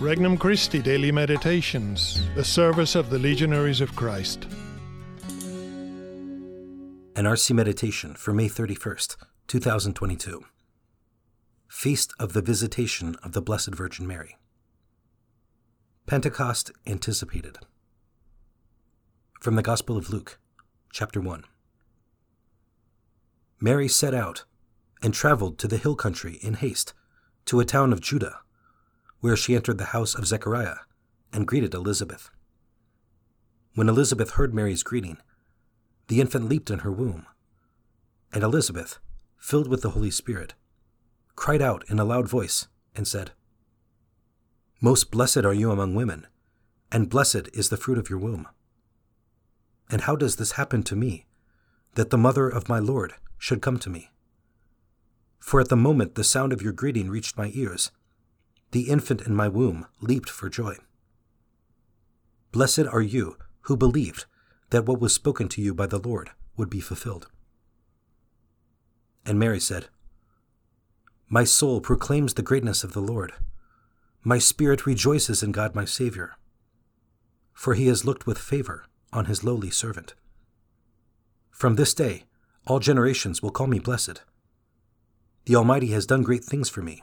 Regnum Christi Daily Meditations, the service of the Legionaries of Christ. An RC Meditation for May 31st, 2022. Feast of the Visitation of the Blessed Virgin Mary. Pentecost anticipated. From the Gospel of Luke, chapter 1. Mary set out and traveled to the hill country in haste to a town of Judah where she entered the house of Zechariah and greeted Elizabeth. When Elizabeth heard Mary's greeting, the infant leaped in her womb, and Elizabeth, filled with the Holy Spirit, cried out in a loud voice and said, Most blessed are you among women, and blessed is the fruit of your womb. And how does this happen to me, that the mother of my Lord should come to me? For at the moment the sound of your greeting reached my ears, the infant in my womb leaped for joy. Blessed are you who believed that what was spoken to you by the Lord would be fulfilled. And Mary said, My soul proclaims the greatness of the Lord. My spirit rejoices in God my Saviour, for he has looked with favor on his lowly servant. From this day, all generations will call me blessed. The Almighty has done great things for me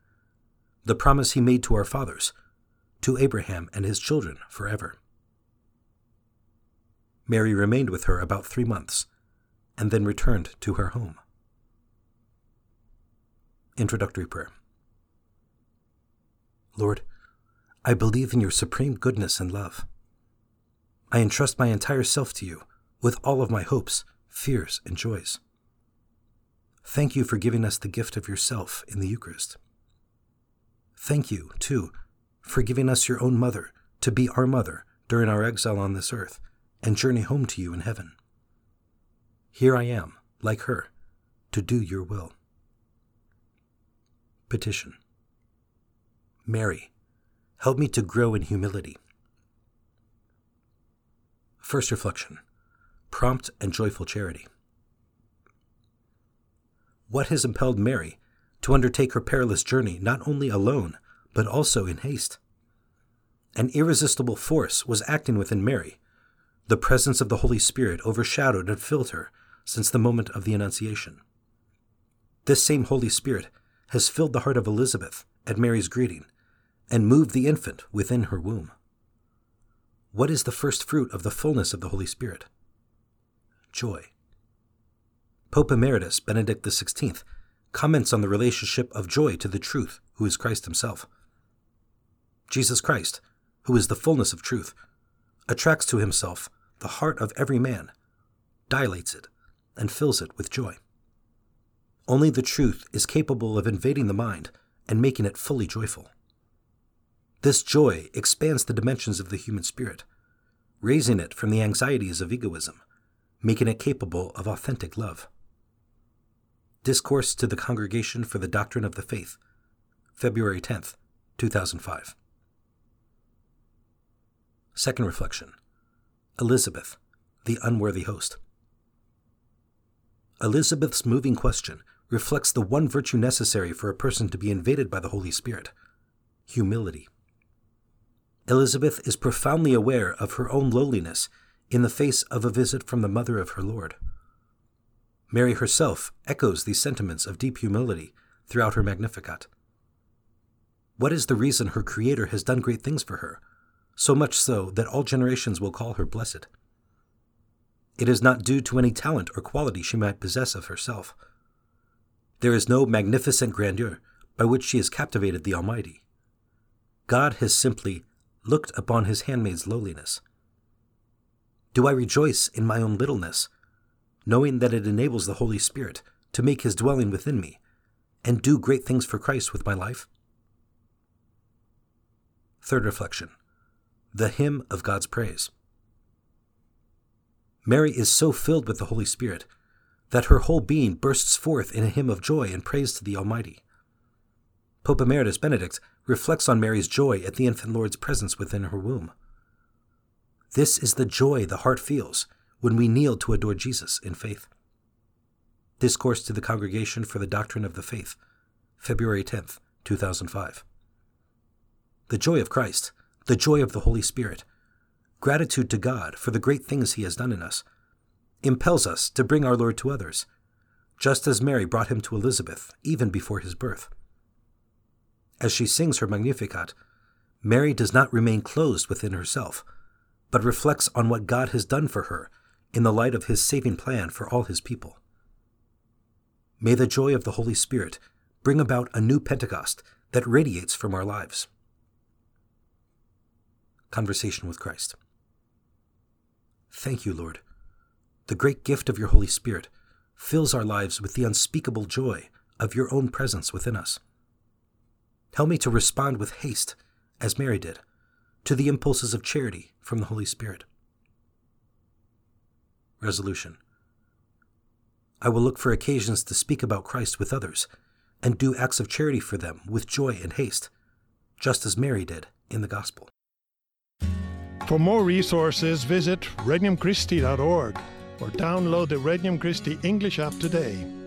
the promise he made to our fathers, to Abraham and his children forever. Mary remained with her about three months, and then returned to her home. Introductory Prayer Lord, I believe in your supreme goodness and love. I entrust my entire self to you with all of my hopes, fears, and joys. Thank you for giving us the gift of yourself in the Eucharist. Thank you, too, for giving us your own mother to be our mother during our exile on this earth and journey home to you in heaven. Here I am, like her, to do your will. Petition Mary, help me to grow in humility. First reflection Prompt and joyful charity. What has impelled Mary to undertake her perilous journey not only alone, but also in haste. An irresistible force was acting within Mary. The presence of the Holy Spirit overshadowed and filled her since the moment of the Annunciation. This same Holy Spirit has filled the heart of Elizabeth at Mary's greeting and moved the infant within her womb. What is the first fruit of the fullness of the Holy Spirit? Joy. Pope Emeritus Benedict XVI comments on the relationship of joy to the truth, who is Christ himself. Jesus Christ, who is the fullness of truth, attracts to himself the heart of every man, dilates it, and fills it with joy. Only the truth is capable of invading the mind and making it fully joyful. This joy expands the dimensions of the human spirit, raising it from the anxieties of egoism, making it capable of authentic love. Discourse to the Congregation for the Doctrine of the Faith, February 10th, 2005. Second reflection Elizabeth, the unworthy host. Elizabeth's moving question reflects the one virtue necessary for a person to be invaded by the Holy Spirit humility. Elizabeth is profoundly aware of her own lowliness in the face of a visit from the mother of her Lord. Mary herself echoes these sentiments of deep humility throughout her Magnificat. What is the reason her Creator has done great things for her, so much so that all generations will call her blessed? It is not due to any talent or quality she might possess of herself. There is no magnificent grandeur by which she has captivated the Almighty. God has simply looked upon his handmaid's lowliness. Do I rejoice in my own littleness? Knowing that it enables the Holy Spirit to make his dwelling within me and do great things for Christ with my life? Third reflection the hymn of God's praise. Mary is so filled with the Holy Spirit that her whole being bursts forth in a hymn of joy and praise to the Almighty. Pope Emeritus Benedict reflects on Mary's joy at the infant Lord's presence within her womb. This is the joy the heart feels when we kneel to adore Jesus in faith. Discourse to the Congregation for the Doctrine of the Faith, February 10th, 2005. The joy of Christ, the joy of the Holy Spirit, gratitude to God for the great things He has done in us, impels us to bring our Lord to others, just as Mary brought him to Elizabeth even before his birth. As she sings her Magnificat, Mary does not remain closed within herself, but reflects on what God has done for her in the light of his saving plan for all his people. May the joy of the Holy Spirit bring about a new Pentecost that radiates from our lives. Conversation with Christ. Thank you, Lord. The great gift of your Holy Spirit fills our lives with the unspeakable joy of your own presence within us. Help me to respond with haste, as Mary did, to the impulses of charity from the Holy Spirit. Resolution I will look for occasions to speak about Christ with others and do acts of charity for them with joy and haste, just as Mary did in the Gospel. For more resources, visit regnumchristi.org or download the Regnum Christi English app today.